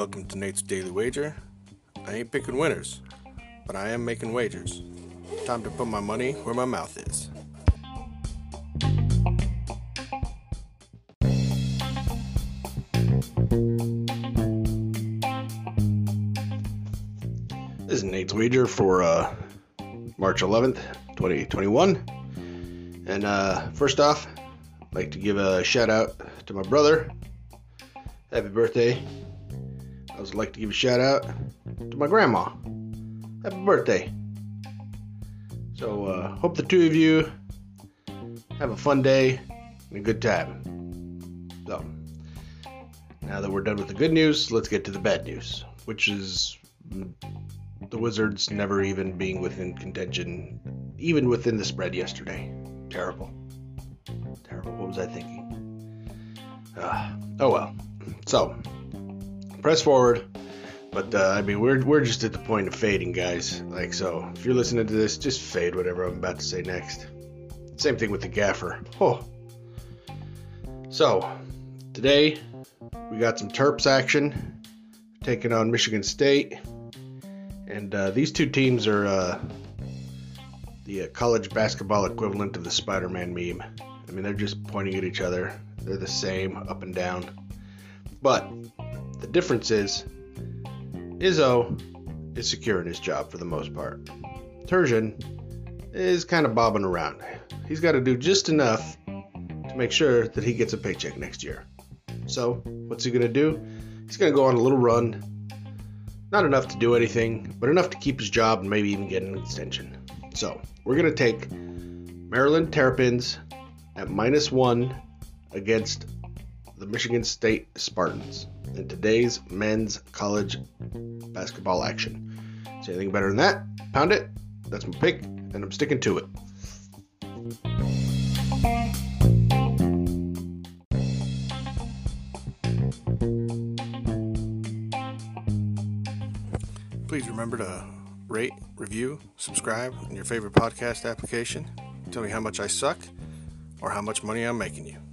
Welcome to Nate's Daily Wager. I ain't picking winners, but I am making wagers. Time to put my money where my mouth is. This is Nate's Wager for uh, March 11th, 2021. And uh, first off, I'd like to give a shout out to my brother. Happy birthday, I would like to give a shout out to my grandma. Happy birthday. So, uh, hope the two of you have a fun day and a good time. So, now that we're done with the good news, let's get to the bad news, which is the Wizards never even being within contention, even within the spread yesterday. Terrible. Terrible. What was I thinking? Ah, oh well. So, press forward. But uh, I mean, we're we're just at the point of fading, guys. Like so, if you're listening to this, just fade whatever I'm about to say next. Same thing with the gaffer. Oh. So, today we got some Terps action taking on Michigan State, and uh, these two teams are uh, the uh, college basketball equivalent of the Spider-Man meme. I mean, they're just pointing at each other. They're the same up and down. But the difference is Izzo is secure in his job for the most part. Turgeon is kind of bobbing around. He's got to do just enough to make sure that he gets a paycheck next year. So, what's he going to do? He's going to go on a little run. Not enough to do anything, but enough to keep his job and maybe even get an extension. So, we're going to take Maryland Terrapins at minus one against the Michigan State Spartans in today's men's college basketball action. See anything better than that? Pound it. That's my pick, and I'm sticking to it. Please remember to rate, review, subscribe in your favorite podcast application. Tell me how much I suck or how much money I'm making you.